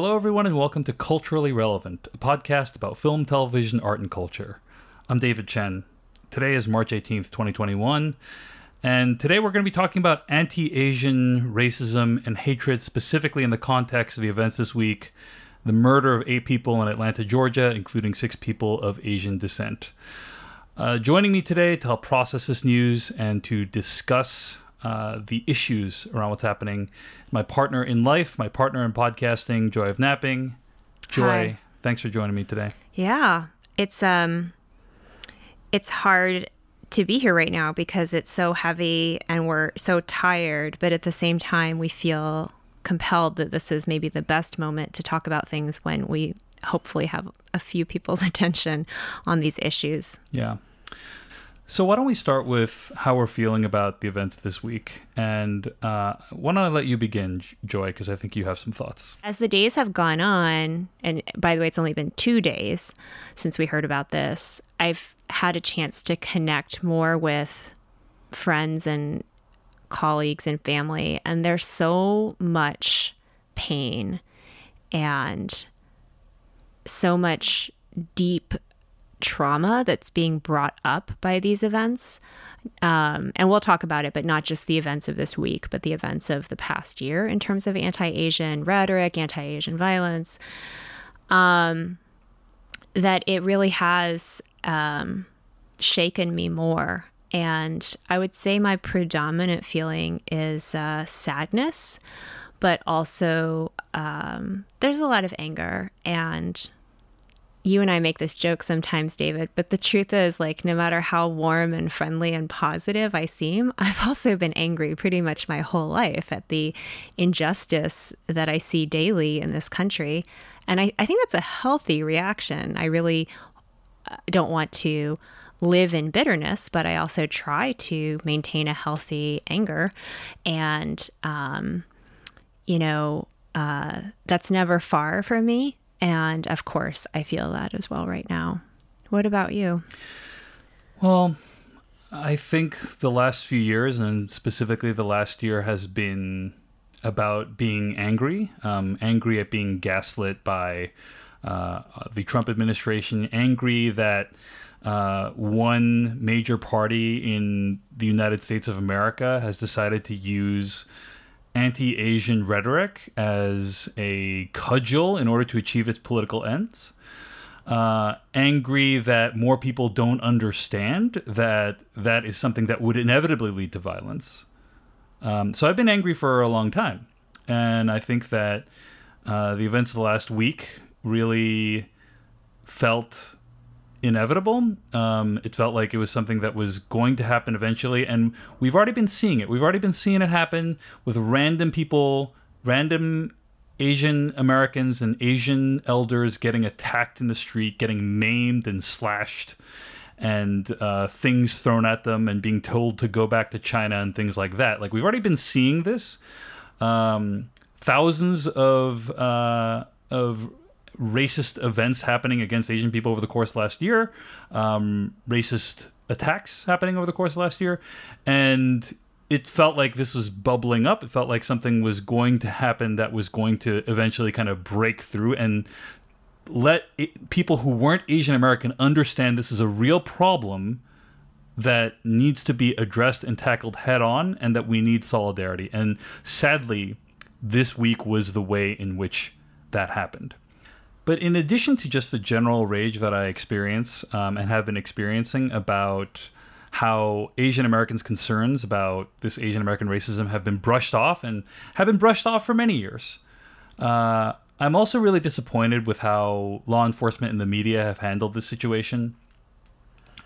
Hello, everyone, and welcome to Culturally Relevant, a podcast about film, television, art, and culture. I'm David Chen. Today is March 18th, 2021, and today we're going to be talking about anti Asian racism and hatred, specifically in the context of the events this week the murder of eight people in Atlanta, Georgia, including six people of Asian descent. Uh, joining me today to help process this news and to discuss uh, the issues around what's happening. My partner in life, my partner in podcasting, Joy of Napping. Joy, Hi. thanks for joining me today. Yeah, it's um, it's hard to be here right now because it's so heavy and we're so tired, but at the same time we feel compelled that this is maybe the best moment to talk about things when we hopefully have a few people's attention on these issues. Yeah. So why don't we start with how we're feeling about the events this week, and uh, why don't I let you begin, Joy, because I think you have some thoughts. As the days have gone on, and by the way, it's only been two days since we heard about this, I've had a chance to connect more with friends and colleagues and family, and there's so much pain and so much deep trauma that's being brought up by these events. Um, and we'll talk about it, but not just the events of this week, but the events of the past year in terms of anti Asian rhetoric, anti Asian violence. Um, that it really has um, shaken me more. And I would say my predominant feeling is uh, sadness, but also um, there's a lot of anger and you and I make this joke sometimes, David, but the truth is, like, no matter how warm and friendly and positive I seem, I've also been angry pretty much my whole life at the injustice that I see daily in this country. And I, I think that's a healthy reaction. I really uh, don't want to live in bitterness, but I also try to maintain a healthy anger. And, um, you know, uh, that's never far from me. And of course, I feel that as well right now. What about you? Well, I think the last few years, and specifically the last year, has been about being angry, um, angry at being gaslit by uh, the Trump administration, angry that uh, one major party in the United States of America has decided to use anti Asian rhetoric as a cudgel in order to achieve its political ends. Uh, angry that more people don't understand that that is something that would inevitably lead to violence. Um, so I've been angry for a long time. And I think that uh, the events of the last week really felt inevitable. Um, it felt like it was something that was going to happen eventually, and we've already been seeing it. We've already been seeing it happen with random people, random Asian Americans and Asian elders getting attacked in the street, getting maimed and slashed, and uh, things thrown at them, and being told to go back to China and things like that. Like we've already been seeing this. Um, thousands of uh, of racist events happening against Asian people over the course last year, um, racist attacks happening over the course last year, and it felt like this was bubbling up. It felt like something was going to happen that was going to eventually kind of break through and let it, people who weren't Asian American understand this is a real problem that needs to be addressed and tackled head on and that we need solidarity. And sadly, this week was the way in which that happened. But in addition to just the general rage that I experience um, and have been experiencing about how Asian Americans' concerns about this Asian American racism have been brushed off and have been brushed off for many years, uh, I'm also really disappointed with how law enforcement and the media have handled this situation.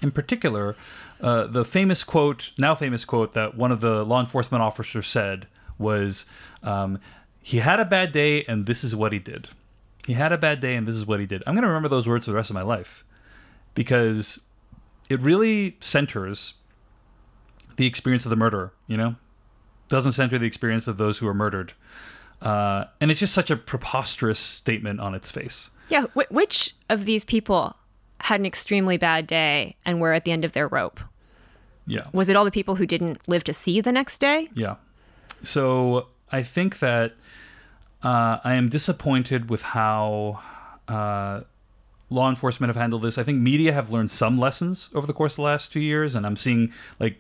In particular, uh, the famous quote, now famous quote, that one of the law enforcement officers said was, um, He had a bad day, and this is what he did. He had a bad day, and this is what he did. I'm going to remember those words for the rest of my life because it really centers the experience of the murderer, you know? Doesn't center the experience of those who are murdered. Uh, and it's just such a preposterous statement on its face. Yeah, wh- which of these people had an extremely bad day and were at the end of their rope? Yeah. Was it all the people who didn't live to see the next day? Yeah. So I think that uh, I am disappointed with how uh, law enforcement have handled this. I think media have learned some lessons over the course of the last two years, and I'm seeing like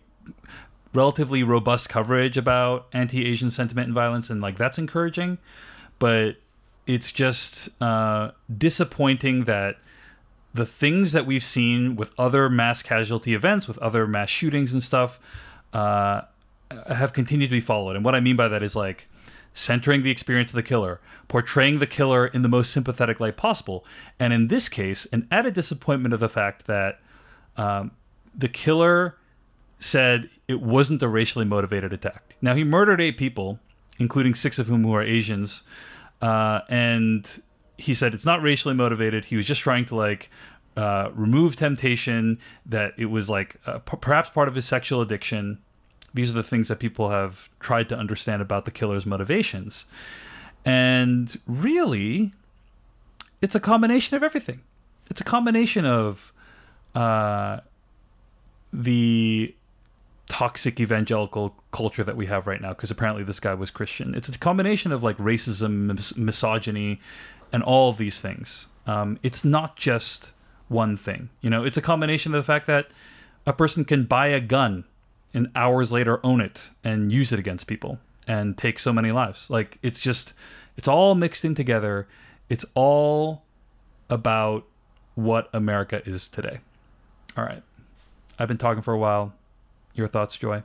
relatively robust coverage about anti-Asian sentiment and violence, and like that's encouraging. But it's just uh, disappointing that the things that we've seen with other mass casualty events, with other mass shootings and stuff, uh, have continued to be followed. And what I mean by that is like centering the experience of the killer, portraying the killer in the most sympathetic light possible. And in this case, an added disappointment of the fact that um, the killer said it wasn't a racially motivated attack. Now, he murdered eight people, including six of whom who are Asians. Uh, and he said it's not racially motivated. He was just trying to like uh, remove temptation, that it was like uh, p- perhaps part of his sexual addiction these are the things that people have tried to understand about the killer's motivations. And really, it's a combination of everything. It's a combination of uh, the toxic evangelical culture that we have right now, because apparently this guy was Christian. It's a combination of like racism, mis- misogyny, and all of these things. Um, it's not just one thing. You know, it's a combination of the fact that a person can buy a gun and hours later own it and use it against people and take so many lives. Like it's just it's all mixed in together. It's all about what America is today. All right. I've been talking for a while. Your thoughts, Joy?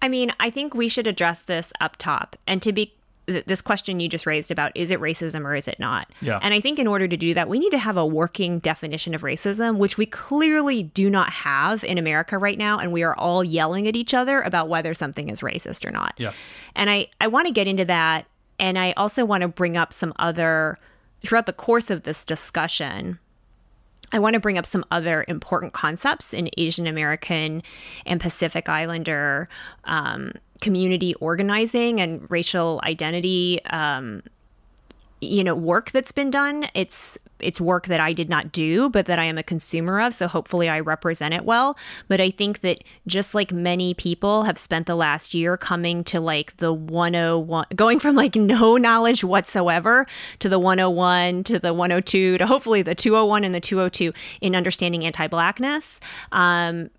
I mean, I think we should address this up top. And to be this question you just raised about is it racism or is it not? Yeah. And I think in order to do that, we need to have a working definition of racism, which we clearly do not have in America right now. And we are all yelling at each other about whether something is racist or not. Yeah. And I, I want to get into that. And I also want to bring up some other, throughout the course of this discussion, I want to bring up some other important concepts in Asian American and Pacific Islander um, community organizing and racial identity um, you know work that's been done it's it's work that I did not do but that I am a consumer of so hopefully I represent it well. But I think that just like many people have spent the last year coming to like the 101 going from like no knowledge whatsoever to the 101 to the 102 to hopefully the 201 and the 202 in understanding anti-blackness um,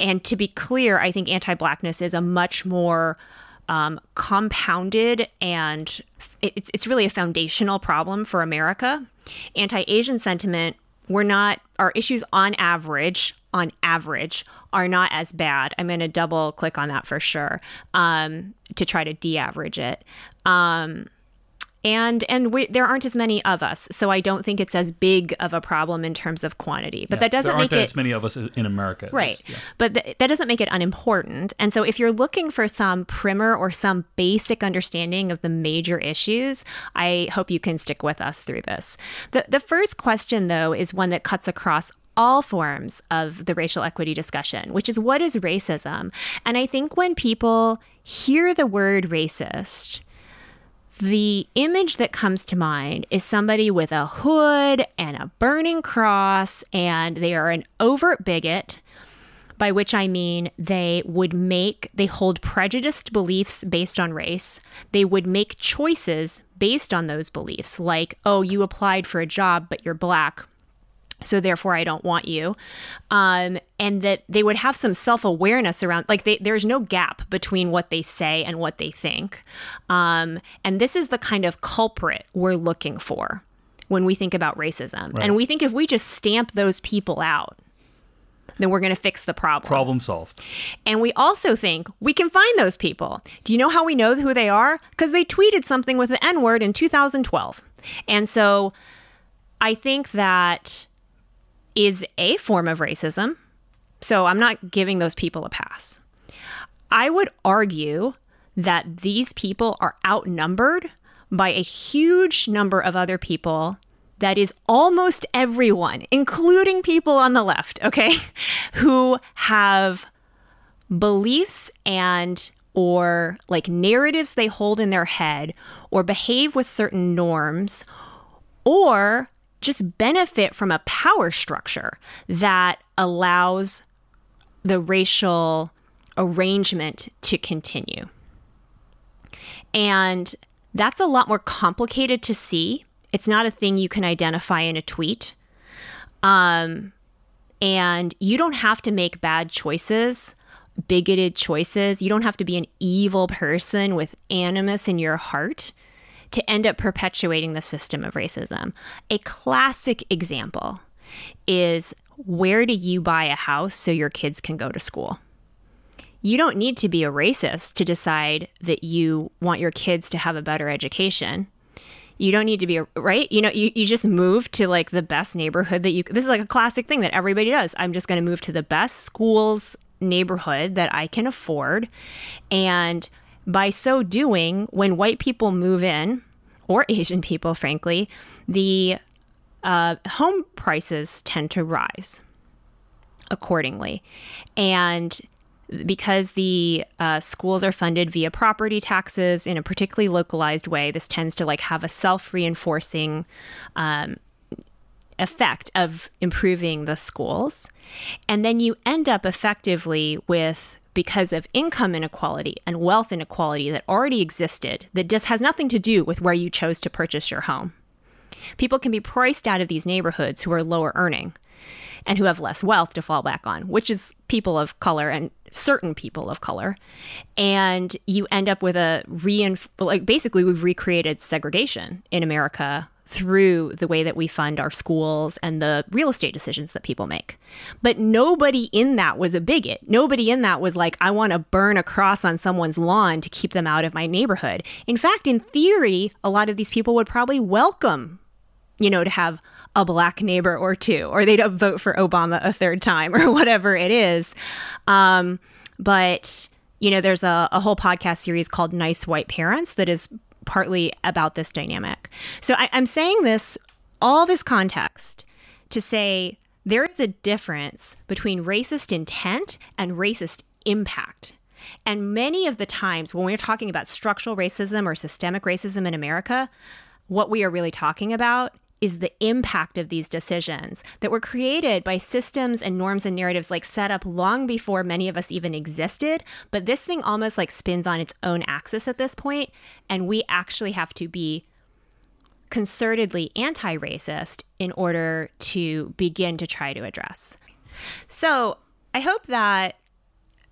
and to be clear, I think anti blackness is a much more um, compounded and it's, it's really a foundational problem for America. Anti Asian sentiment, we're not, our issues on average, on average, are not as bad. I'm going to double click on that for sure um, to try to de average it. Um, and and we, there aren't as many of us, so I don't think it's as big of a problem in terms of quantity. But Yeah, that doesn't make it as many of us in America. Right. yeah. But th- that doesn't make it unimportant. And so if you're looking for some primer or some basic understanding of the major issues, I hope you can stick with us through this. The the first question though is one that cuts across all forms of the racial equity discussion, which is what is racism? And I think when people hear the word racist, the image that comes to mind is somebody with a hood and a burning cross, and they are an overt bigot, by which I mean they would make, they hold prejudiced beliefs based on race. They would make choices based on those beliefs, like, oh, you applied for a job, but you're black so therefore i don't want you um, and that they would have some self-awareness around like they, there's no gap between what they say and what they think um, and this is the kind of culprit we're looking for when we think about racism Right. and we think if we just stamp those people out then we're going to fix the problem Problem solved. and we also think we can find those people. Do you know how we know who they are? Because they tweeted something with the N word in 2012. And so I think that is a form of racism. So I'm not giving those people a pass. I would argue that these people are outnumbered by a huge number of other people that is almost everyone, including people on the left, okay, who have beliefs and or like narratives they hold in their head or behave with certain norms or just benefit from a power structure that allows the racial arrangement to continue. And That's a lot more complicated to see. It's not a thing you can identify in a tweet. Um, and you don't have to make bad choices, bigoted choices. You don't have to be an evil person with animus in your heart to end up perpetuating the system of racism. A classic example is where do you buy a house so your kids can go to school? You don't need to be a racist to decide that you want your kids to have a better education. You don't need to be a, right. You know, you, you just move to like the best neighborhood that you. This is like a classic thing that everybody does. I'm just going to move to the best schools neighborhood that I can afford, and by so doing, when white people move in, or Asian people, frankly, the uh, home prices tend to rise accordingly. And because the uh, schools are funded via property taxes in a particularly localized way, this tends to like have a self reinforcing um, effect of improving the schools. And then you end up effectively with because of income inequality and wealth inequality that already existed that just has nothing to do with where you chose to purchase your home. People can be priced out of these neighborhoods who are lower earning and who have less wealth to fall back on, which is people of color and certain people of color. And you end up with a reinf- like basically we've recreated segregation in America through the way that we fund our schools and the real estate decisions that people make. But nobody in that was a bigot. Nobody in that was like, I want to burn a cross on someone's lawn to keep them out of my neighborhood. In fact, in theory, a lot of these people would probably welcome, you know, to have a black neighbor or two, or they'd vote for Obama a third time, or whatever it is. Um, but you know, there's a, a whole podcast series called Nice White Parents that is partly about this dynamic. So I, I'm saying this, all this context, to say there is a difference between racist intent and racist impact. And many of the times when we're talking about structural racism or systemic racism in America, what we are really talking about is the impact of these decisions that were created by systems and norms and narratives like set up long before many of us even existed. But this thing almost like spins on its own axis at this point, and we actually have to be concertedly anti racist in order to begin to try to address. So I hope that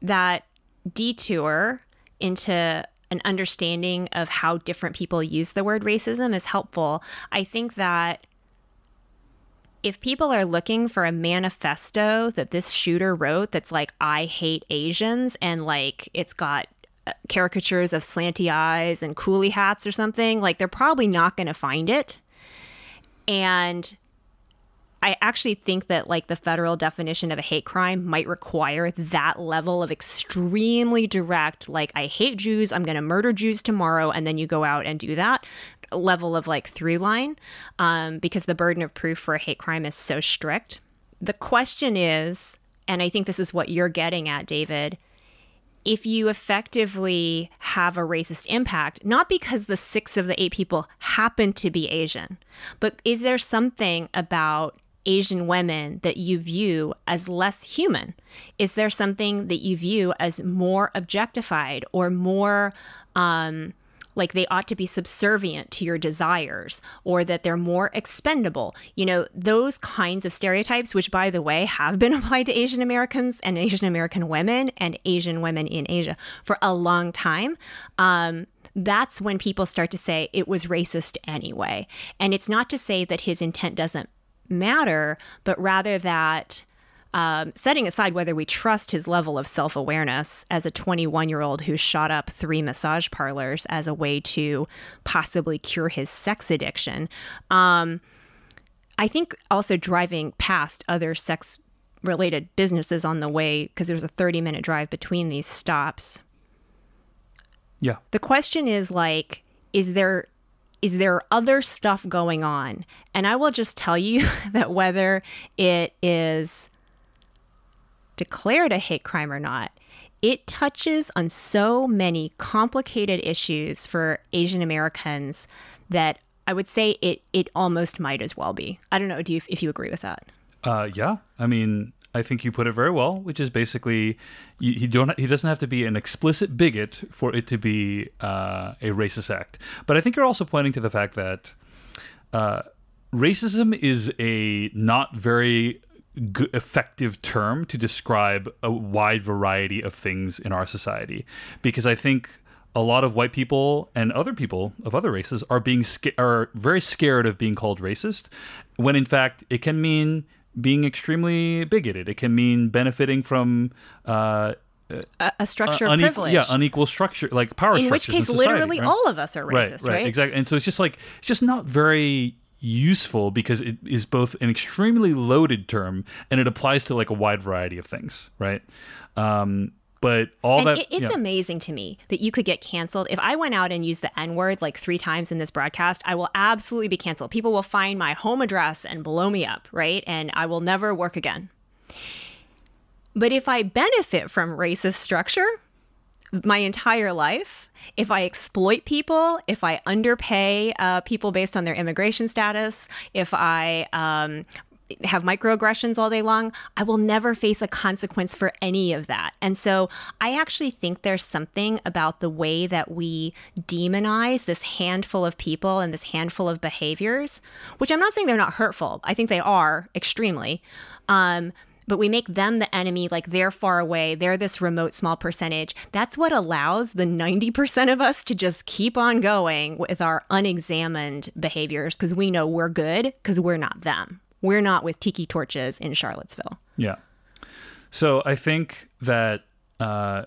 that detour into an understanding of how different people use the word racism is helpful. I think that if people are looking for a manifesto that this shooter wrote that's like, I hate Asians, and like it's got uh, caricatures of slanty eyes and coolie hats or something, like they're probably not going to find it. And I actually think that like the federal definition of a hate crime might require that level of extremely direct, like I hate Jews, I'm going to murder Jews tomorrow, and then you go out and do that level of like through line, um, because the burden of proof for a hate crime is so strict. The question is, and I think this is what you're getting at, David. If you effectively have a racist impact, not because the six of the eight people happen to be Asian, but is there something about Asian women that you view as less human? Is there something that you view as more objectified or more um, like they ought to be subservient to your desires or that they're more expendable? You know, those kinds of stereotypes, which by the way have been applied to Asian Americans and Asian American women and Asian women in Asia for a long time. Um, that's when people start to say it was racist anyway. And it's not to say that his intent doesn't matter, but rather that um, setting aside whether we trust his level of self awareness as a 21 year old who shot up three massage parlors as a way to possibly cure his sex addiction, um, I think also driving past other sex related businesses on the way, because there's a 30 minute drive between these stops. Yeah. The question is like, is there is there other stuff going on? And I will just tell you that whether it is declared a hate crime or not, it touches on so many complicated issues for Asian Americans that I would say it it almost might as well be. I don't know. Do you if you agree with that? Uh, yeah. I mean, I think you put it very well, which is basically you, he don't he doesn't have to be an explicit bigot for it to be uh, a racist act. But I think you're also pointing to the fact that uh, racism is a not very g- effective term to describe a wide variety of things in our society, because I think a lot of white people and other people of other races are being sca- are very scared of being called racist, when in fact it can mean being extremely bigoted. It can mean benefiting from uh, A, a structure of unequal, privilege. yeah, unequal structure like power. Structures. In which case, society, literally right? all of us are racist, right? Exactly. And so it's just like it's just not very useful because it is both an extremely loaded term and it applies to like a wide variety of things, right? Um, but all And that it, it's yeah. amazing to me that you could get canceled. If I went out and used the N word like three times in this broadcast, I will absolutely be canceled. People will find my home address and blow me up, right? And I will never work again. But if I benefit from racist structure my entire life, if I exploit people, if I underpay uh, people based on their immigration status, if I um, have microaggressions all day long, I will never face a consequence for any of that. And so I actually think there's something about the way that we demonize this handful of people and this handful of behaviors, which I'm not saying they're not hurtful. I think they are extremely. Um, but we make them the enemy, like they're far away, they're this remote small percentage. That's what allows the 90% of us to just keep on going with our unexamined behaviors because we know we're good because we're not them. We're not with tiki torches in Charlottesville. Yeah. So I think that uh,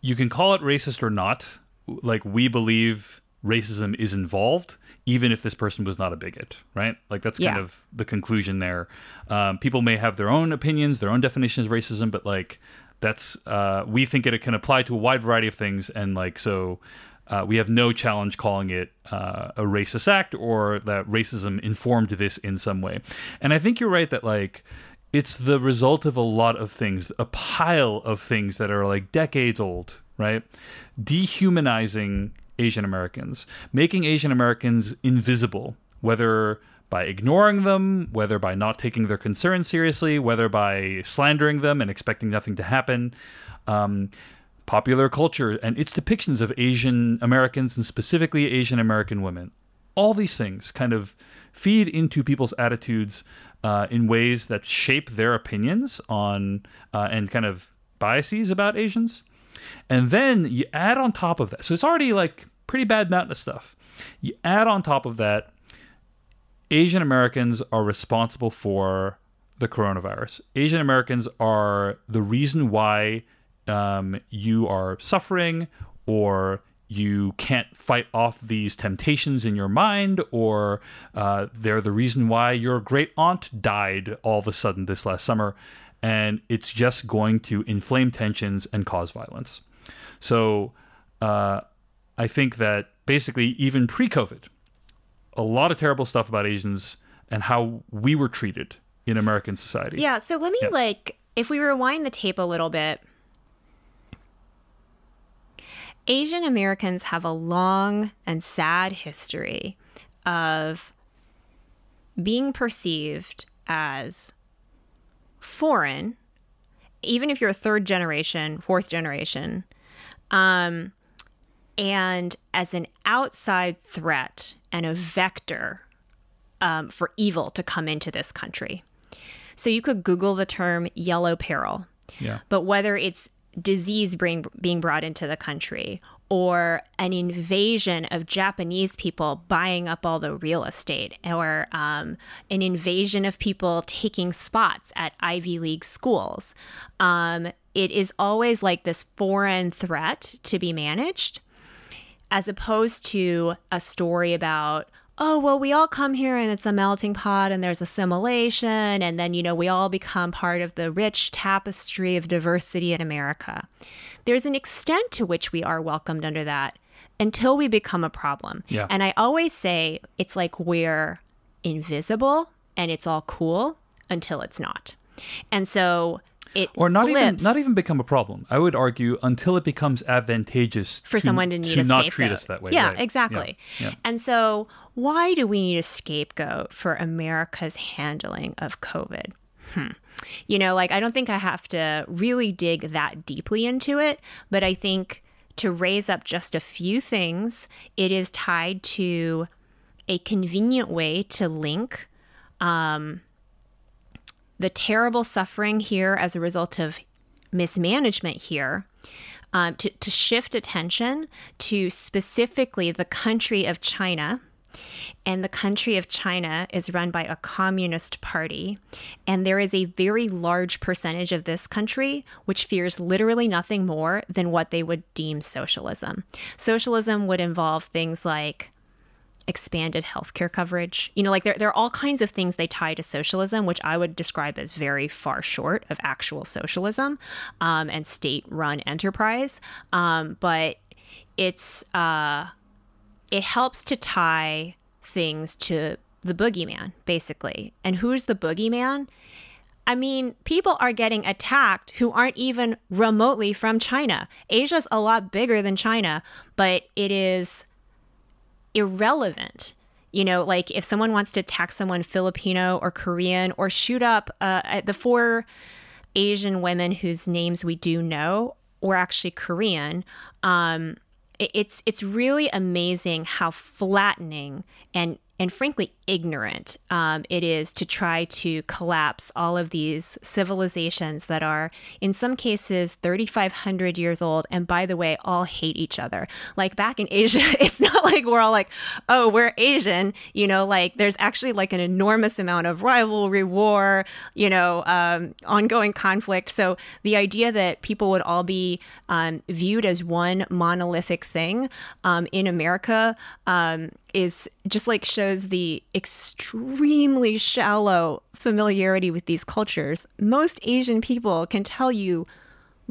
you can call it racist or not. Like we believe racism is involved, even if this person was not a bigot, right? Like that's kind Yeah. of the conclusion there. Um, people may have their own opinions, their own definitions of racism, but like that's uh, we think it can apply to a wide variety of things, and like so. Uh, we have no challenge calling it uh, a racist act or that racism informed this in some way. And I think you're right that like it's the result of a lot of things, a pile of things that are like decades old, right? Dehumanizing Asian Americans, making Asian Americans invisible, whether by ignoring them, whether by not taking their concerns seriously, whether by slandering them and expecting nothing to happen. Um, popular culture and its depictions of Asian Americans and specifically Asian American women. All these things kind of feed into people's attitudes uh, in ways that shape their opinions on uh, and kind of biases about Asians. And then you add on top of that, so it's already like pretty bad mountain of stuff. You add on top of that, Asian Americans are responsible for the coronavirus. Asian Americans are the reason why um, you are suffering or you can't fight off these temptations in your mind, or uh, they're the reason why your great aunt died all of a sudden this last summer. And it's just going to inflame tensions and cause violence. So uh, I think that basically, even pre COVID, a lot of terrible stuff about Asians and how we were treated in American society. Yeah, so let me Yeah. like if we rewind the tape a little bit. Asian Americans have a long and sad history of being perceived as foreign, even if you're a third generation, fourth generation, um, and as an outside threat and a vector um, for evil to come into this country. So you could Google the term yellow peril, Yeah. but whether it's disease being, being brought into the country or an invasion of Japanese people buying up all the real estate or um, an invasion of people taking spots at Ivy League schools, um, it is always like this foreign threat to be managed as opposed to a story about oh well we all come here and it's a melting pot and there's assimilation and then you know we all become part of the rich tapestry of diversity in america. There's an extent to which we are welcomed under that until we become a problem. Yeah. and i always say it's like we're invisible and it's all cool until it's not. And so it Or not even not even become a problem. I would argue until it becomes advantageous for to, someone to need to a not scapegoat. treat us that way. Yeah, right. exactly. Yeah. yeah. And so, why do we need a scapegoat for America's handling of COVID? Hmm. You know, like I don't think I have to really dig that deeply into it, but I think to raise up just a few things, it is tied to a convenient way to link um, the terrible suffering here as a result of mismanagement here. Um, to, to shift attention to specifically the country of China, and the country of China is run by a communist party. And there is a very large percentage of this country which fears literally nothing more than what they would deem socialism. Socialism would involve things like expanded healthcare coverage. You know, like there, there are all kinds of things they tie to socialism, which I would describe as very far short of actual socialism um, and state run enterprise. Um, but it's, uh, it helps to tie things to the boogeyman, basically. And who's the boogeyman? I mean, people are getting attacked who aren't even remotely from China. Asia's a lot bigger than China, but it is irrelevant. You know, like if someone wants to attack someone Filipino or Korean or shoot up uh, the four Asian women whose names we do know were actually Korean, um, it's it's really amazing how flattening and and frankly ignorant um, it is to try to collapse all of these civilizations that are in some cases 3500 years old and by the way all hate each other. Like back in asia it's not like we're all like oh we're asian you know like there's actually like an enormous amount of rivalry war you know um, ongoing conflict. So the idea that people would all be um, viewed as one monolithic thing um, in america um, is just like shows the extremely shallow familiarity with these cultures. Most Asian people can tell you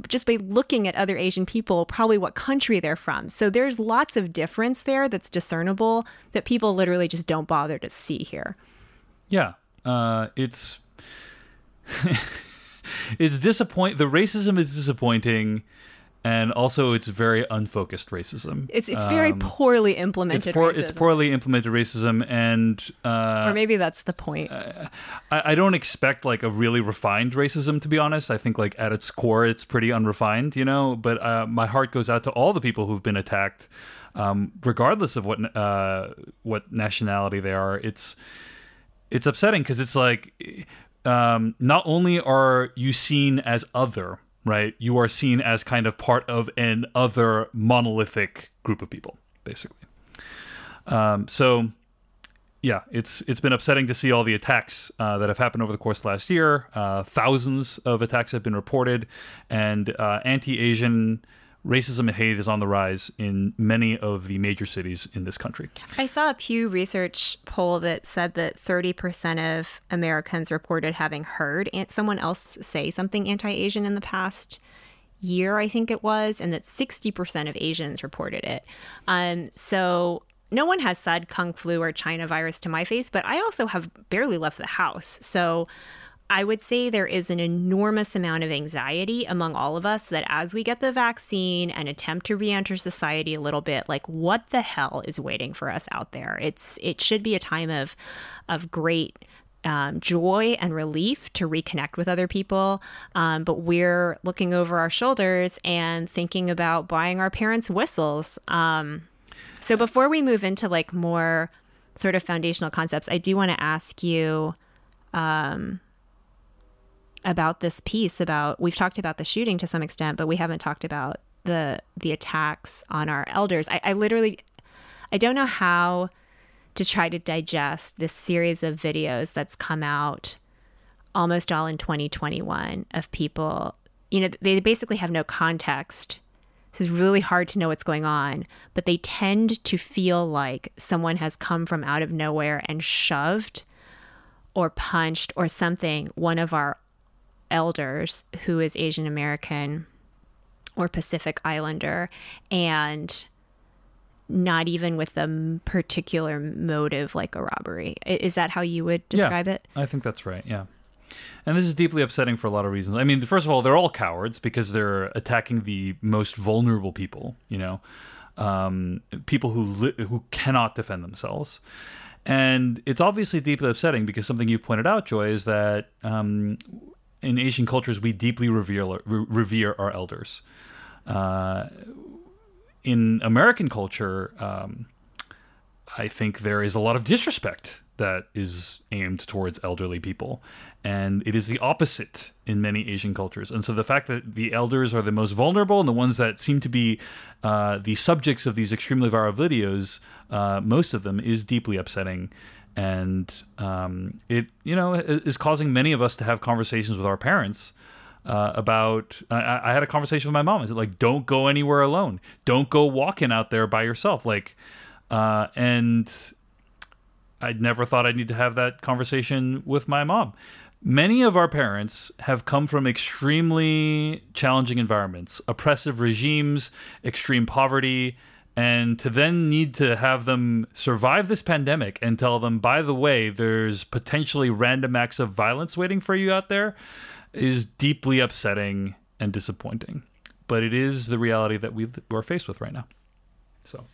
just by looking at other Asian people probably what country they're from. So there's lots of difference there that's discernible that people literally just don't bother to see here. Yeah. Uh, it's it's disappoint the racism is disappointing and also it's very unfocused racism. It's it's very um, poorly implemented. It's, poor, it's, poorly implemented racism, and uh, or maybe that's the point. I, I, don't expect like a really refined racism, to be honest. I think like at its core, it's pretty unrefined, you know. But uh, my heart goes out to all the people who've been attacked, um, regardless of what uh, what nationality they are. It's it's upsetting because it's like um, not only are you seen as other right? You are seen as kind of part of an other monolithic group of people, basically. Um, so, yeah, it's it's been upsetting to see all the attacks uh, that have happened over the course of last year. Uh, thousands of attacks have been reported, and uh, anti-Asian racism and hate is on the rise in many of the major cities in this country. I saw a Pew Research poll that said that 30% of Americans reported having heard someone else say something anti Asian in the past year, I think it was, and that 60% of Asians reported it. Um, so no one has said Kung flu or China virus to my face, but I also have barely left the house. So I would say there is an enormous amount of anxiety among all of us that as we get the vaccine and attempt to re-enter society a little bit, like what the hell is waiting for us out there? It's it should be a time of of great um, joy and relief to reconnect with other people. Um, but we're looking over our shoulders and thinking about buying our parents whistles. Um, so before we move into like more sort of foundational concepts, I do want to ask you. About this piece about we've talked about the shooting to some extent, but we haven't talked about the the attacks on our elders. I, I literally I don't know how to try to digest this series of videos that's come out almost all in 2021 of people you know they basically have no context so it's really hard to know what's going on but they tend to feel like someone has come from out of nowhere and shoved or punched or something one of our elders who is Asian American or Pacific Islander, and not even with a particular motive like a robbery. Is that how you would describe yeah, it? I think that's right. Yeah. And this is deeply upsetting for a lot of reasons. I mean, first of all, they're all cowards because they're attacking the most vulnerable people, you know, um, people who li- who cannot defend themselves. And it's obviously deeply upsetting because something you've pointed out, Joy, is that um, in Asian cultures we deeply revere revere our elders. Uh, in American culture, um, I think there is a lot of disrespect that is aimed towards elderly people. And it is the opposite in many Asian cultures. And so the fact that the elders are the most vulnerable and the ones that seem to be uh, the subjects of these extremely viral videos, uh, most of them, is deeply upsetting. And um, it, you know, is causing many of us to have conversations with our parents uh, about. I, I, had a conversation with my mom. I said, like, don't go anywhere alone. Don't go walking out there by yourself. Like, uh, and I never thought I'd need to have that conversation with my mom. Many of our parents have come from extremely challenging environments, oppressive regimes, extreme poverty, and to then need to have them survive this pandemic and tell them, by the way, there's potentially random acts of violence waiting for you out there is deeply upsetting and disappointing. But it is the reality that we are faced with right now. So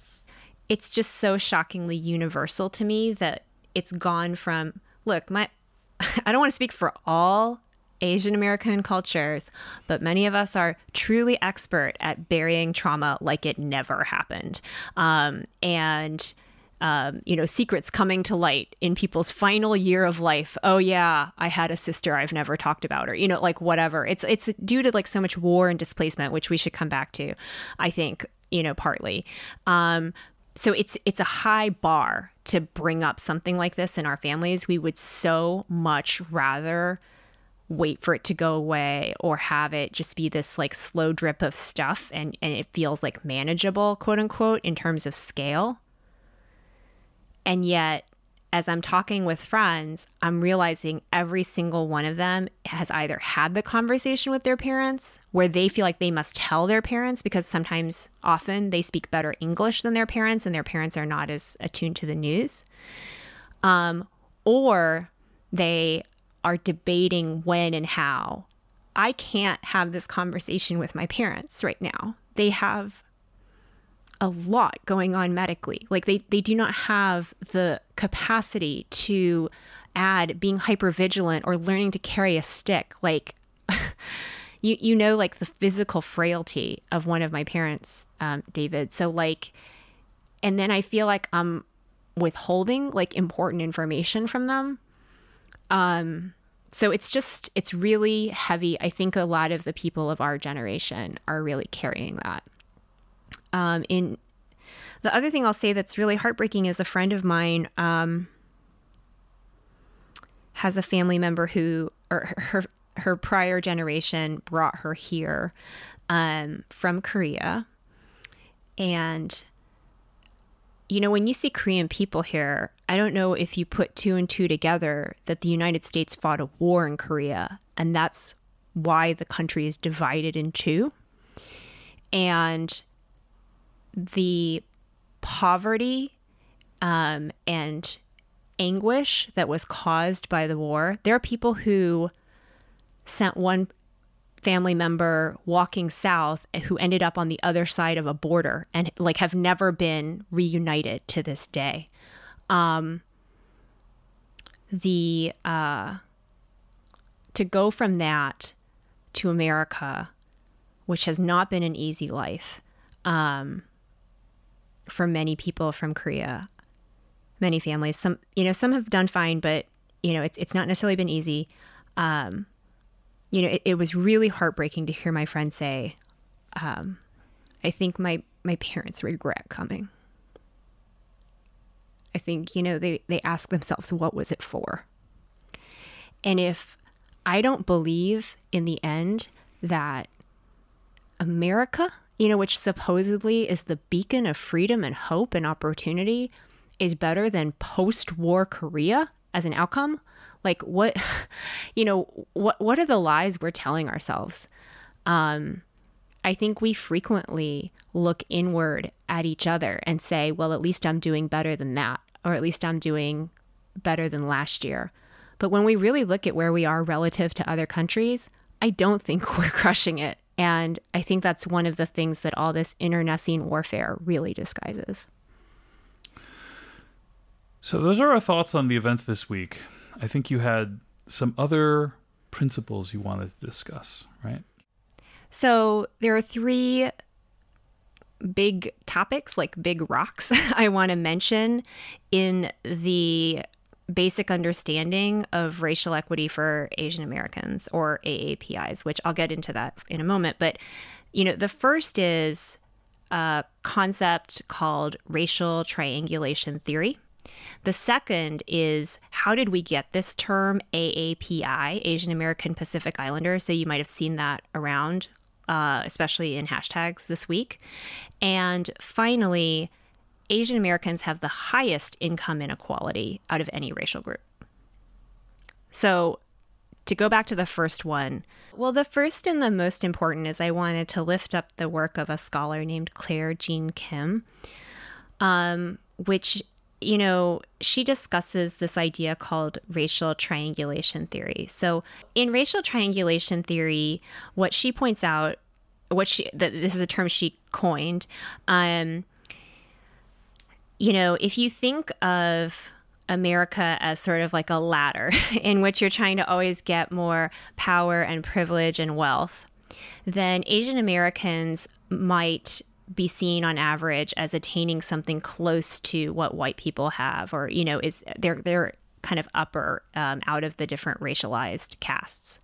it's just so shockingly universal to me that it's gone from look, my I don't want to speak for all Asian American cultures, but many of us are truly expert at burying trauma like it never happened. Um, and um, you know, secrets coming to light in people's final year of life. Oh yeah, I had a sister I've never talked about, or you know, like whatever. It's it's due to like so much war and displacement, which we should come back to. I think you know partly. Um, so it's it's a high bar to bring up something like this in our families we would so much rather wait for it to go away or have it just be this like slow drip of stuff and and it feels like manageable quote unquote in terms of scale and yet as I'm talking with friends, I'm realizing every single one of them has either had the conversation with their parents where they feel like they must tell their parents because sometimes, often, they speak better English than their parents and their parents are not as attuned to the news. Um, or they are debating when and how. I can't have this conversation with my parents right now. They have a lot going on medically. Like they they do not have the capacity to add being hyper vigilant or learning to carry a stick. Like you you know like the physical frailty of one of my parents, um, David. So like, and then I feel like I'm withholding like important information from them. Um, so it's just it's really heavy. I think a lot of the people of our generation are really carrying that. Um, in the other thing I'll say that's really heartbreaking is a friend of mine um, has a family member who, or her her prior generation brought her here um, from Korea, and you know when you see Korean people here, I don't know if you put two and two together that the United States fought a war in Korea, and that's why the country is divided in two, and the poverty um, and anguish that was caused by the war. There are people who sent one family member walking south who ended up on the other side of a border and like have never been reunited to this day. Um, the uh, to go from that to America, which has not been an easy life. Um, for many people from Korea, many families. Some, you know, some have done fine, but you know, it's it's not necessarily been easy. Um, you know, it, it was really heartbreaking to hear my friend say, um, "I think my my parents regret coming." I think you know they they ask themselves, "What was it for?" And if I don't believe in the end that America you know, which supposedly is the beacon of freedom and hope and opportunity, is better than post war Korea as an outcome? Like, what, you know, what, what are the lies we're telling ourselves? Um, I think we frequently look inward at each other and say, well, at least I'm doing better than that, or at least I'm doing better than last year. But when we really look at where we are relative to other countries, I don't think we're crushing it. And I think that's one of the things that all this internecine warfare really disguises. So, those are our thoughts on the events this week. I think you had some other principles you wanted to discuss, right? So there are three big topics, like big rocks, I want to mention in the basic understanding of racial equity for Asian Americans or AAPIs, which I'll get into that in a moment. But, you know, the first is a concept called racial triangulation theory. The second is how did we get this term AAPI, Asian American Pacific Islander? So you might have seen that around, uh, especially in hashtags this week. And finally, Asian Americans have the highest income inequality out of any racial group. So, to go back to the first one, well, the first and the most important is I wanted to lift up the work of a scholar named Claire Jean Kim, um, which, you know, she discusses this idea called racial triangulation theory. So, in racial triangulation theory, what she points out, what she, that this is a term she coined, um, you know, if you think of America as sort of like a ladder in which you're trying to always get more power and privilege and wealth, then Asian Americans might be seen on average as attaining something close to what white people have, or you know, is they're they're kind of upper um, out of the different racialized castes,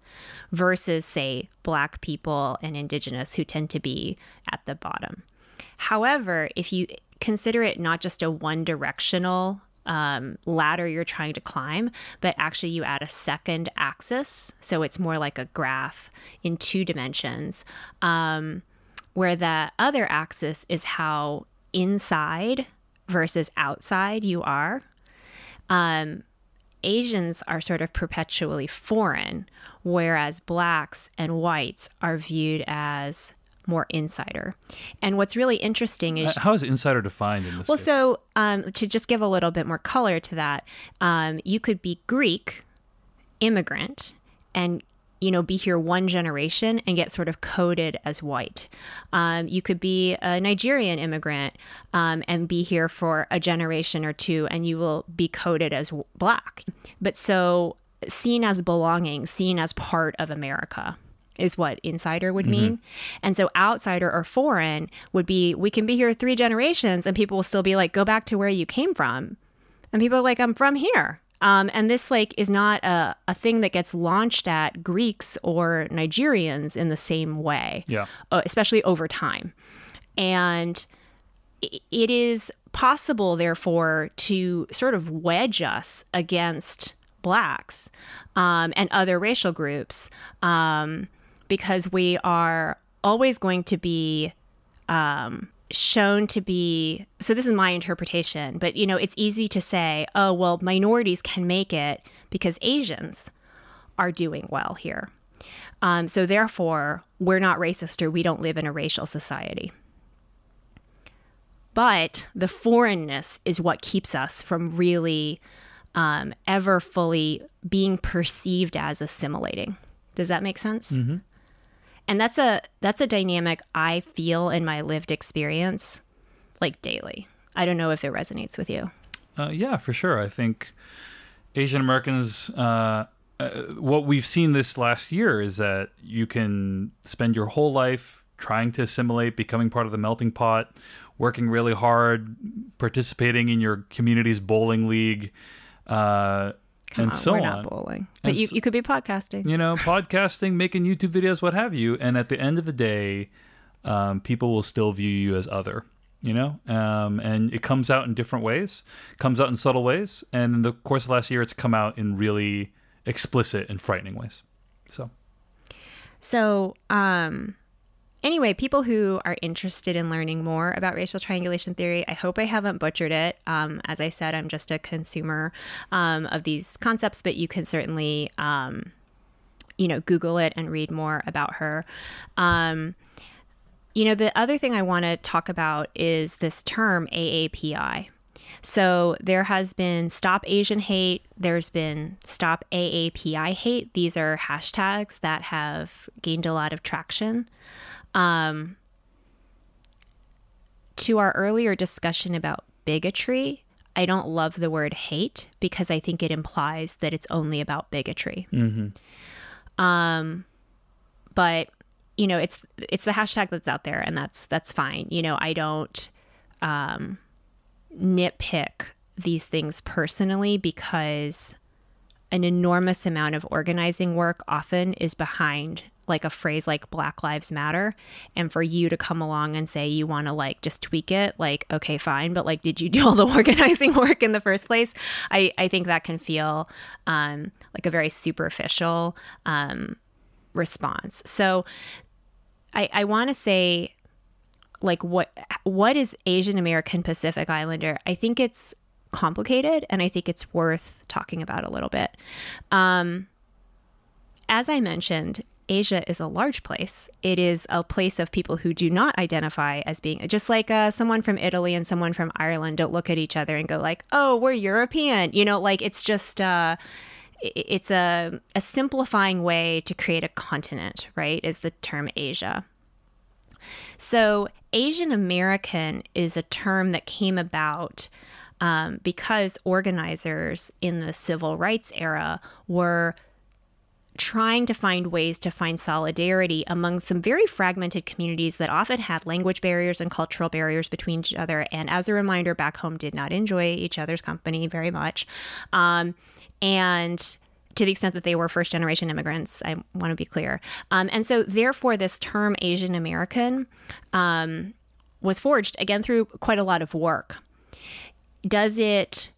versus say black people and indigenous who tend to be at the bottom. However, if you consider it not just a one directional um, ladder you're trying to climb, but actually you add a second axis. So it's more like a graph in two dimensions, um, where the other axis is how inside versus outside you are. Um, Asians are sort of perpetually foreign, whereas blacks and whites are viewed as more insider. And what's really interesting is how is insider defined in this? Well, case? so um, to just give a little bit more color to that, um, you could be Greek, immigrant, and you know be here one generation and get sort of coded as white. Um, you could be a Nigerian immigrant um, and be here for a generation or two, and you will be coded as black. But so seen as belonging, seen as part of America is what insider would mean. Mm-hmm. And so outsider or foreign would be we can be here three generations and people will still be like, go back to where you came from. And people are like, I'm from here. Um, and this like is not a, a thing that gets launched at Greeks or Nigerians in the same way. Yeah. Uh, especially over time. And it is possible, therefore, to sort of wedge us against blacks um, and other racial groups um, because we are always going to be um, shown to be so this is my interpretation but you know it's easy to say oh well minorities can make it because asians are doing well here. Um, so therefore we're not racist or we don't live in a racial society. But the foreignness is what keeps us from really um, ever fully being perceived as assimilating. Does that make sense? Mm-hmm and that's a that's a dynamic i feel in my lived experience like daily. I don't know if it resonates with you. Uh, yeah for sure. I think asian americans uh, uh, what we've seen this last year is that you can spend your whole life trying to assimilate becoming part of the melting pot working really hard participating in your community's bowling league uh, Come and on, so we're on. not bowling, but you, you could be podcasting. You know, podcasting, making YouTube videos, what have you. And at the end of the day, um, people will still view you as other. You know, um, and it comes out in different ways, comes out in subtle ways, and in the course of last year, it's come out in really explicit and frightening ways. So, so um, anyway, people who are interested in learning more about racial triangulation theory, I hope I haven't butchered it. Um, as I said, I'm just a consumer um, of these concepts, but you can certainly, um, you know, Google it and read more about her. Um, you know, the other thing I want to talk about is this term AAPI. So there has been Stop Asian Hate, there's been Stop AAPI Hate. These are hashtags that have gained a lot of traction. Um, to our earlier discussion about bigotry, I don't love the word hate because I think it implies that it's only about bigotry. mm-hmm. Um, but you know, it's it's the hashtag that's out there, and that's that's fine. You know, I don't um, nitpick these things personally because an enormous amount of organizing work often is behind like a phrase like Black Lives Matter. And for you to come along and say you want to like just tweak it, like, okay, fine, but like, did you do all the organizing work in the first place? I, I think that can feel um, like a very superficial um, response. So I, I want to say, like, what what is Asian American Pacific Islander? I think it's complicated and I think it's worth talking about a little bit. Um, as I mentioned, Asia is a large place. It is a place of people who do not identify as being just like uh, someone from Italy and someone from Ireland don't look at each other and go like, "Oh, we're European." You know, like it's just uh, it's a a simplifying way to create a continent, right? Is the term Asia. So, Asian American is a term that came about um, because organizers in the civil rights era were trying to find ways to find solidarity among some very fragmented communities that often had language barriers and cultural barriers between each other. And as a reminder, back home did not enjoy each other's company very much. Um, and to the extent that they were first generation immigrants, I want to be clear. Um, and so, therefore, this term Asian American um, was forged again through quite a lot of work. Does it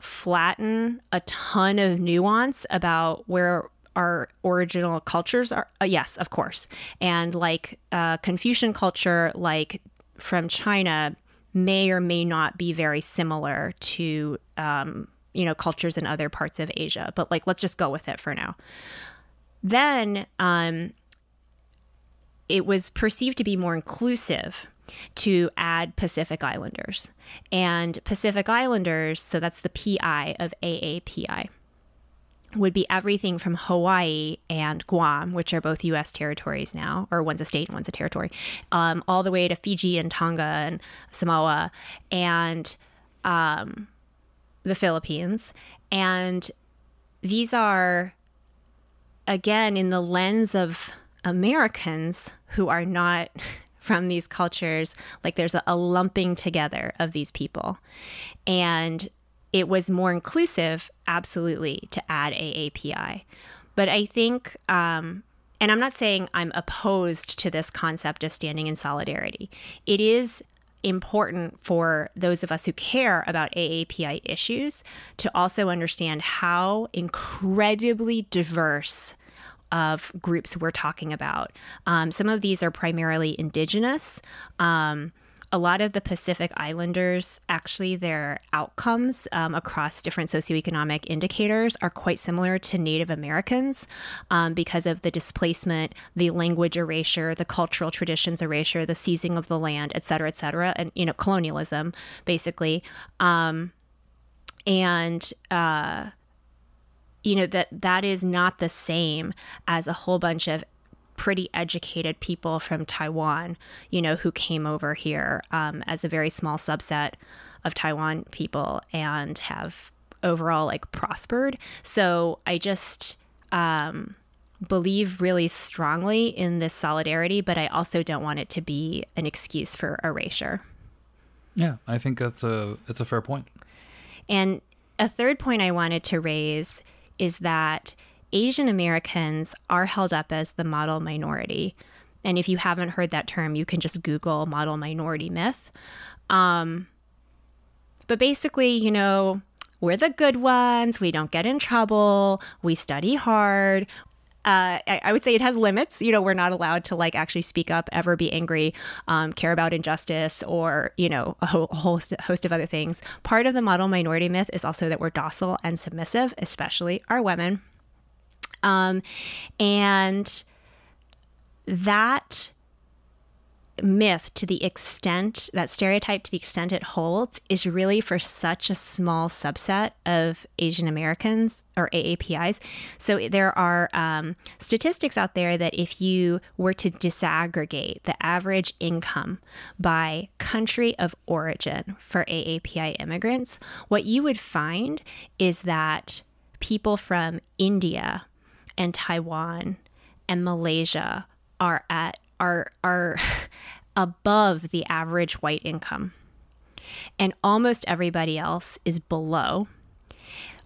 flatten a ton of nuance about where our original cultures are uh, yes of course. And like uh, confucian culture like from china may or may not be very similar to um, you know cultures in other parts of asia. But like let's just go with it for now. Then um, it was perceived to be more inclusive to add Pacific Islanders. And Pacific Islanders, so that's the PI of AAPI would be everything from Hawaii and Guam, which are both U.S. territories now, or one's a state and one's a territory, um, all the way to Fiji and Tonga and Samoa and um, the Philippines. And these are, again, in the lens of Americans who are not from these cultures, like there's a, a lumping together of these people. And it was more inclusive, absolutely, to add AAPI. But I think, um, and I'm not saying I'm opposed to this concept of standing in solidarity. It is important for those of us who care about AAPI issues to also understand how incredibly diverse of groups we're talking about. Um, some of these are primarily indigenous. Um, a lot of the Pacific Islanders, actually, their outcomes um, across different socioeconomic indicators are quite similar to Native Americans um, because of the displacement, the language erasure, the cultural traditions erasure, the seizing of the land, et cetera, et cetera, and you know colonialism, basically. Um, and uh, you know that that is not the same as a whole bunch of pretty educated people from Taiwan, you know, who came over here um, as a very small subset of Taiwan people and have overall like prospered. So I just um, believe really strongly in this solidarity, but I also don't want it to be an excuse for erasure. Yeah, I think that's a it's a fair point. And a third point I wanted to raise is that Asian Americans are held up as the model minority. And if you haven't heard that term, you can just Google model minority myth. Um, but basically, you know, we're the good ones. We don't get in trouble. We study hard. Uh, I, I, would say it has limits. You know, we're not allowed to like actually speak up, ever be angry, um, care about injustice, or you know, a, whole host, host of other things. Part of the model minority myth is also that we're docile and submissive, especially our women. Um, and that myth to the extent that stereotype to the extent it holds is really for such a small subset of asian americans or aapis so there are um, statistics out there that if you were to disaggregate the average income by country of origin for aapi immigrants what you would find is that people from india and Taiwan and Malaysia are at are are above the average white income. And almost everybody else is below.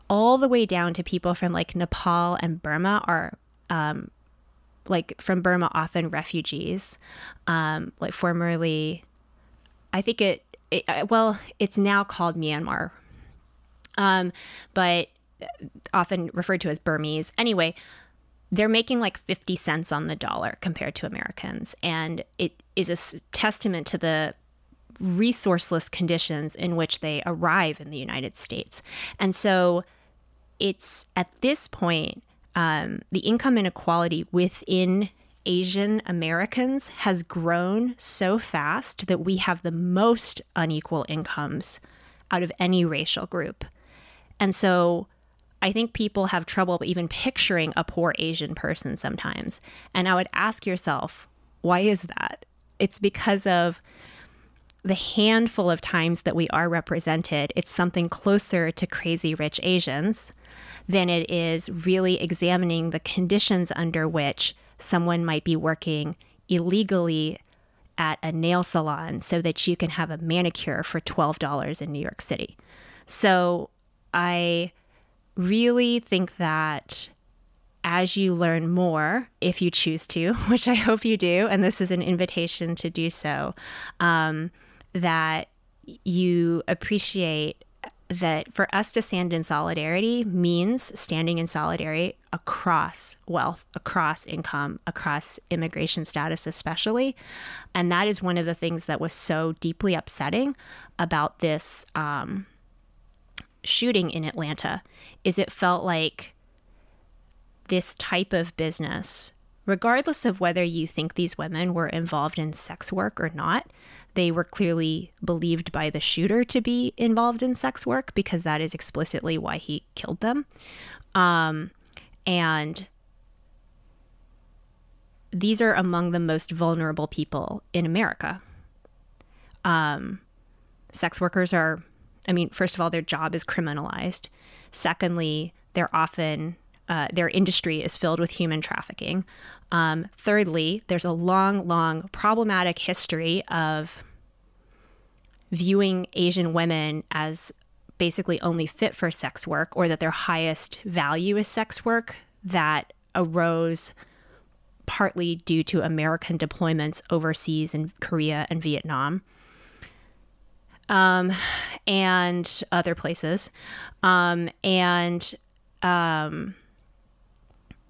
All the way down to people from like Nepal and Burma are um, like from Burma, often refugees, um, like formerly, I think it, it, well, it's now called Myanmar, um, but often referred to as Burmese. Anyway, they're making like 50 cents on the dollar compared to Americans. And it is a testament to the resourceless conditions in which they arrive in the United States. And so it's at this point, um, the income inequality within Asian Americans has grown so fast that we have the most unequal incomes out of any racial group. And so I think people have trouble even picturing a poor Asian person sometimes. And I would ask yourself, why is that? It's because of the handful of times that we are represented, it's something closer to crazy rich Asians than it is really examining the conditions under which someone might be working illegally at a nail salon so that you can have a manicure for $12 in New York City. So I really think that as you learn more, if you choose to, which I hope you do, and this is an invitation to do so, um, that you appreciate that for us to stand in solidarity means standing in solidarity across wealth, across income, across immigration status, especially. And that is one of the things that was so deeply upsetting about this um, shooting in Atlanta is it felt like this type of business, regardless of whether you think these women were involved in sex work or not, they were clearly believed by the shooter to be involved in sex work because that is explicitly why he killed them. Um, and these are among the most vulnerable people in America. Um, sex workers are I mean, first of all, their job is criminalized. Secondly, they're often uh, their industry is filled with human trafficking. Um, thirdly, there's a long, long problematic history of viewing Asian women as basically only fit for sex work or that their highest value is sex work that arose partly due to American deployments overseas in Korea and Vietnam um, and other places. Um, and, um,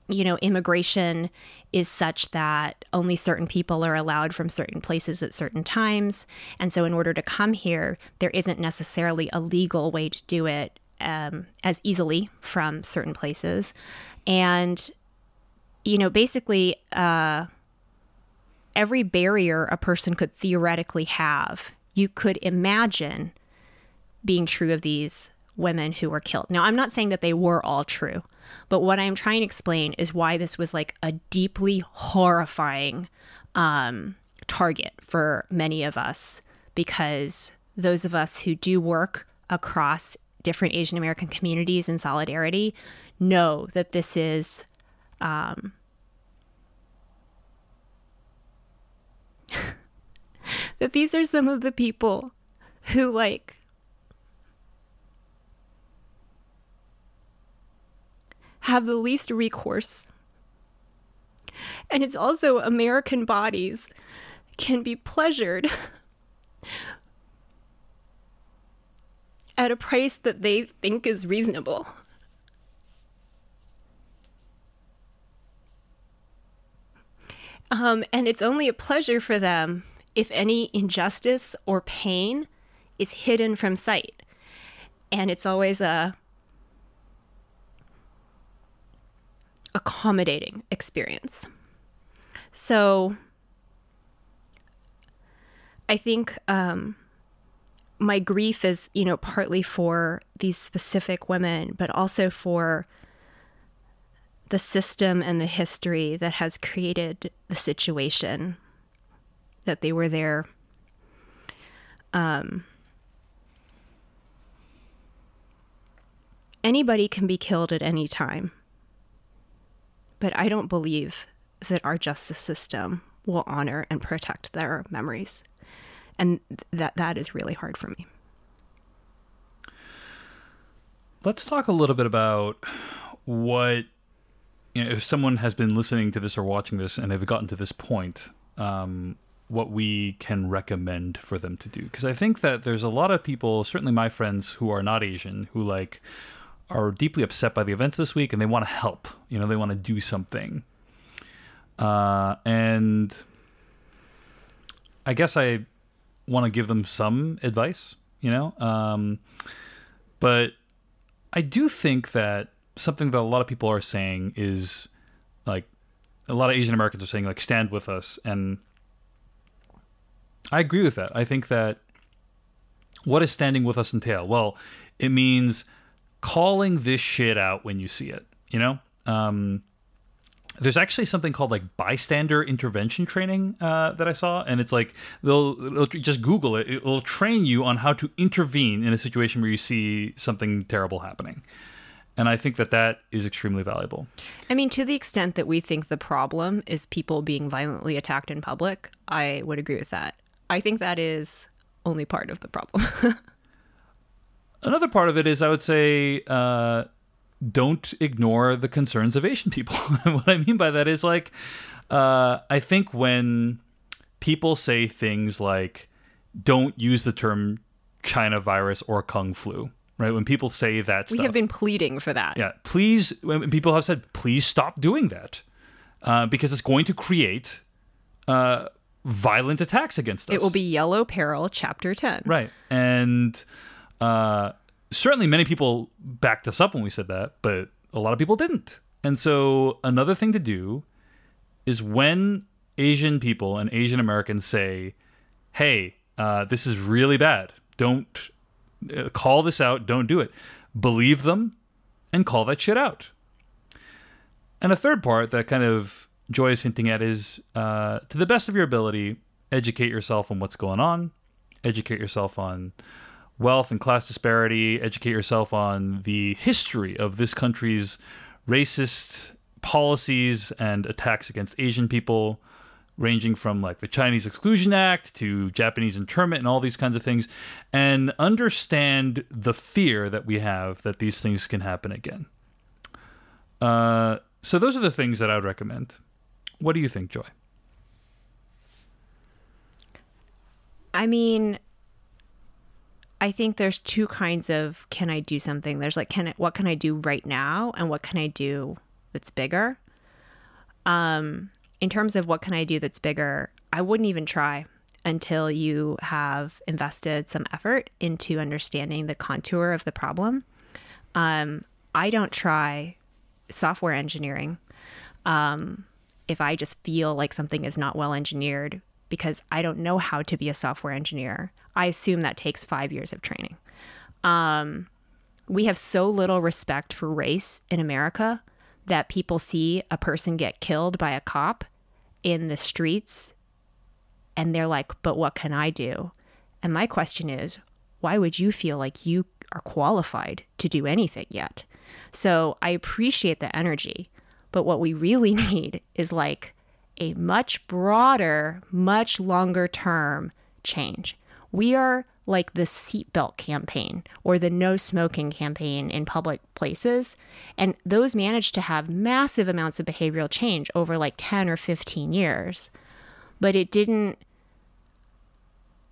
you know, immigration is such that only certain people are allowed from certain places at certain times. And so, in order to come here, there isn't necessarily a legal way to do it um, as easily from certain places. And, you know, basically, uh, every barrier a person could theoretically have you could imagine being true of these women who were killed. Now, I'm not saying that they were all true, but what I'm trying to explain is why this was like a deeply horrifying um, target for many of us, because those of us who do work across different Asian American communities in solidarity know that this is. Um, that these are some of the people who like have the least recourse. And it's also American bodies can be pleasured at a price that they think is reasonable. Um, and it's only a pleasure for them if any injustice or pain is hidden from sight. And it's always a accommodating experience. So I think um, my grief is, you know, partly for these specific women, but also for the system and the history that has created the situation that they were there. Um, anybody can be killed at any time. but I don't believe that our justice system will honor and protect their memories. And that that is really hard for me. Let's talk a little bit about what you know, if someone has been listening to this or watching this and they've gotten to this point, um, what we can recommend for them to do. Because I think that there's a lot of people, certainly my friends who are not Asian, who like are deeply upset by the events this week and they want to help. You know, they want to do something. Uh, and I guess I want to give them some advice, you know? Um, but I do think that something that a lot of people are saying is like a lot of Asian Americans are saying like stand with us and I agree with that. I think that what does standing with us entail? Well, it means calling this shit out when you see it, you know? Um, there's actually something called like bystander intervention training uh, that I saw, and it's like they'll, they'll just Google it. It'll train you on how to intervene in a situation where you see something terrible happening. And I think that that is extremely valuable. I mean, to the extent that we think the problem is people being violently attacked in public, I would agree with that. I think that is only part of the problem. Another part of it is, I would say, uh, don't ignore the concerns of Asian people. what I mean by that is, like, uh, I think when people say things like, don't use the term China virus or Kung flu, right? When people say that we stuff, have been pleading for that. Yeah, please, when people have said, please stop doing that uh, because it's going to create uh, violent attacks against us. It will be Yellow Peril, Chapter 10. Right. And uh, certainly many people backed us up when we said that, but a lot of people didn't. And so another thing to do is when Asian people and Asian Americans say, hey, uh, this is really bad, don't uh, call this out, don't do it. Believe them and call that shit out. And a third part that kind of Joy is hinting at is uh, to the best of your ability, educate yourself on what's going on, educate yourself on wealth and class disparity, educate yourself on the history of this country's racist policies and attacks against Asian people, ranging from like the Chinese Exclusion Act to Japanese internment and all these kinds of things, and understand the fear that we have that these things can happen again. Uh, so those are the things that I would recommend. What do you think, Joy? I mean, I think there's two kinds of can I do something. There's like can I, what can I do right now and what can I do that's bigger. Um in terms of what can I do that's bigger, I wouldn't even try until you have invested some effort into understanding the contour of the problem. Um I don't try software engineering. Um if I just feel like something is not well engineered because I don't know how to be a software engineer. I assume that takes five years of training. Um, we have so little respect for race in America that people see a person get killed by a cop in the streets and they're like, but what can I do? And my question is, why would you feel like you are qualified to do anything yet? So I appreciate the energy. But what we really need is like a much broader, much longer term change. We are like the seatbelt campaign or the no smoking campaign in public places. And those managed to have massive amounts of behavioral change over like 10 or 15 years. But it didn't,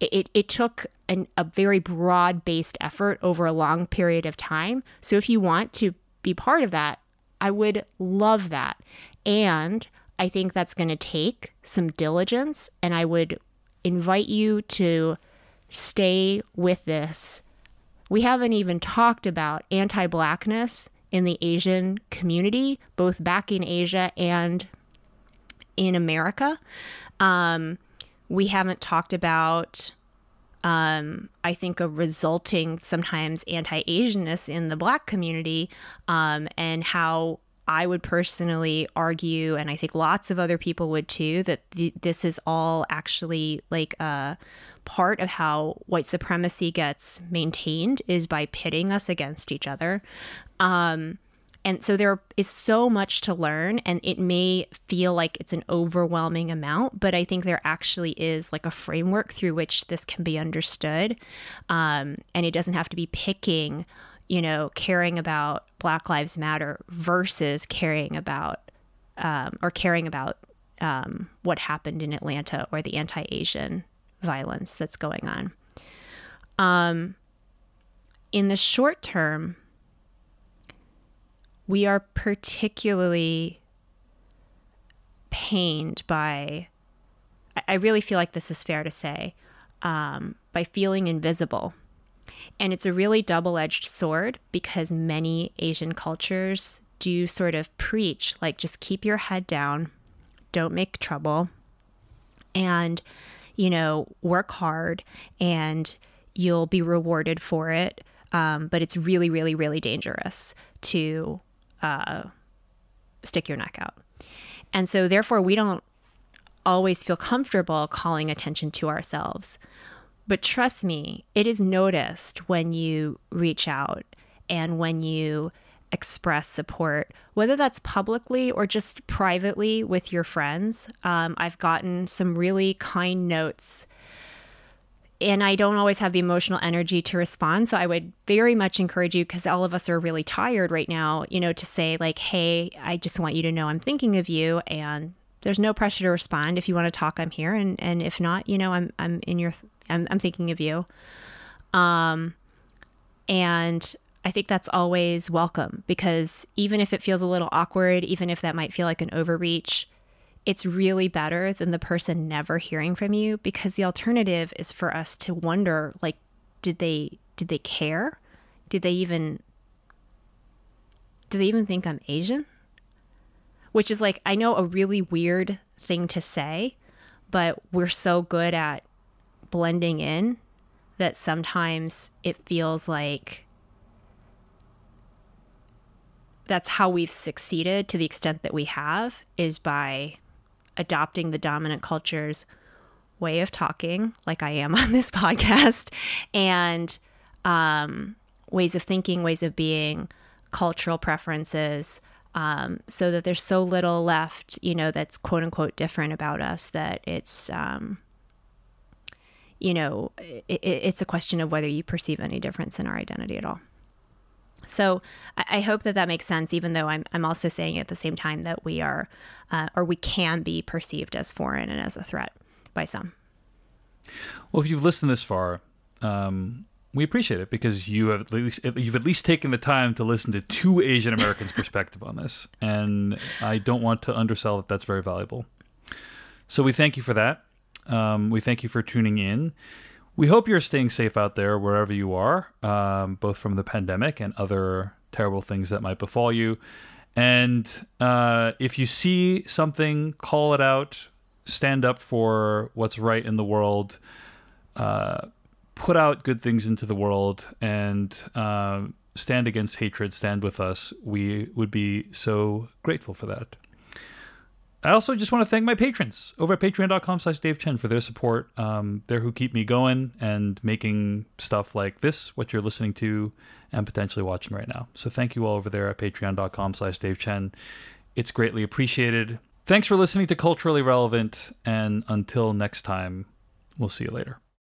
it, it took an, a very broad based effort over a long period of time. So if you want to be part of that, I would love that. And I think that's going to take some diligence. And I would invite you to stay with this. We haven't even talked about anti blackness in the Asian community, both back in Asia and in America. Um, we haven't talked about, um, I think, a resulting sometimes anti Asianness in the black community um, and how I would personally argue, and I think lots of other people would too, that th- this is all actually like a part of how white supremacy gets maintained is by pitting us against each other. Um, And so there is so much to learn, and it may feel like it's an overwhelming amount, but I think there actually is like a framework through which this can be understood. Um, and it doesn't have to be picking, you know, caring about Black Lives Matter versus caring about um, or caring about um, what happened in Atlanta or the anti Asian violence that's going on. Um, in the short term, we are particularly pained by, I really feel like this is fair to say, um, by feeling invisible. And it's a really double edged sword because many Asian cultures do sort of preach like just keep your head down, don't make trouble, and, you know, work hard and you'll be rewarded for it. Um, but it's really, really, really dangerous to uh, stick your neck out. And so, therefore, we don't always feel comfortable calling attention to ourselves. But trust me, it is noticed when you reach out and when you express support, whether that's publicly or just privately with your friends. Um, I've gotten some really kind notes and I don't always have the emotional energy to respond. So I would very much encourage you because all of us are really tired right now, you know, to say, like, hey, I just want you to know I'm thinking of you and there's no pressure to respond. If you want to talk, I'm here. And, and if not, you know, I'm, I'm in your, I'm, I'm thinking of you. Um, and I think that's always welcome because even if it feels a little awkward, even if that might feel like an overreach, it's really better than the person never hearing from you because the alternative is for us to wonder like did they did they care? Did they even do they even think I'm Asian? Which is like I know a really weird thing to say, but we're so good at blending in that sometimes it feels like that's how we've succeeded to the extent that we have is by adopting the dominant culture's way of talking, like I am on this podcast, and um, ways of thinking, ways of being, cultural preferences, um, so that there's so little left, you know, that's quote unquote different about us that it's, um, you know, it, it's a question of whether you perceive any difference in our identity at all. So I, hope that that makes sense, even though I'm, I'm also saying at the same time that we are, uh, or we can be perceived as foreign and as a threat by some. Well, if you've listened this far, um, we appreciate it because you have at least you've at least taken the time to listen to two Asian Americans' perspective on this, and I don't want to undersell that that's very valuable. So we thank you for that. Um, we thank you for tuning in. We hope you're staying safe out there wherever you are, um, both from the pandemic and other terrible things that might befall you. And uh, if you see something, call it out, stand up for what's right in the world, uh, put out good things into the world, and uh, stand against hatred, stand with us. We would be so grateful for that. I also just want to thank my patrons over at patreon.com slash Dave Chen for their support. Um, they're who keep me going and making stuff like this, what you're listening to and potentially watching right now. So thank you all over there at patreon.com slash Dave Chen. It's greatly appreciated. Thanks for listening to Culturally Relevant. And until next time, we'll see you later.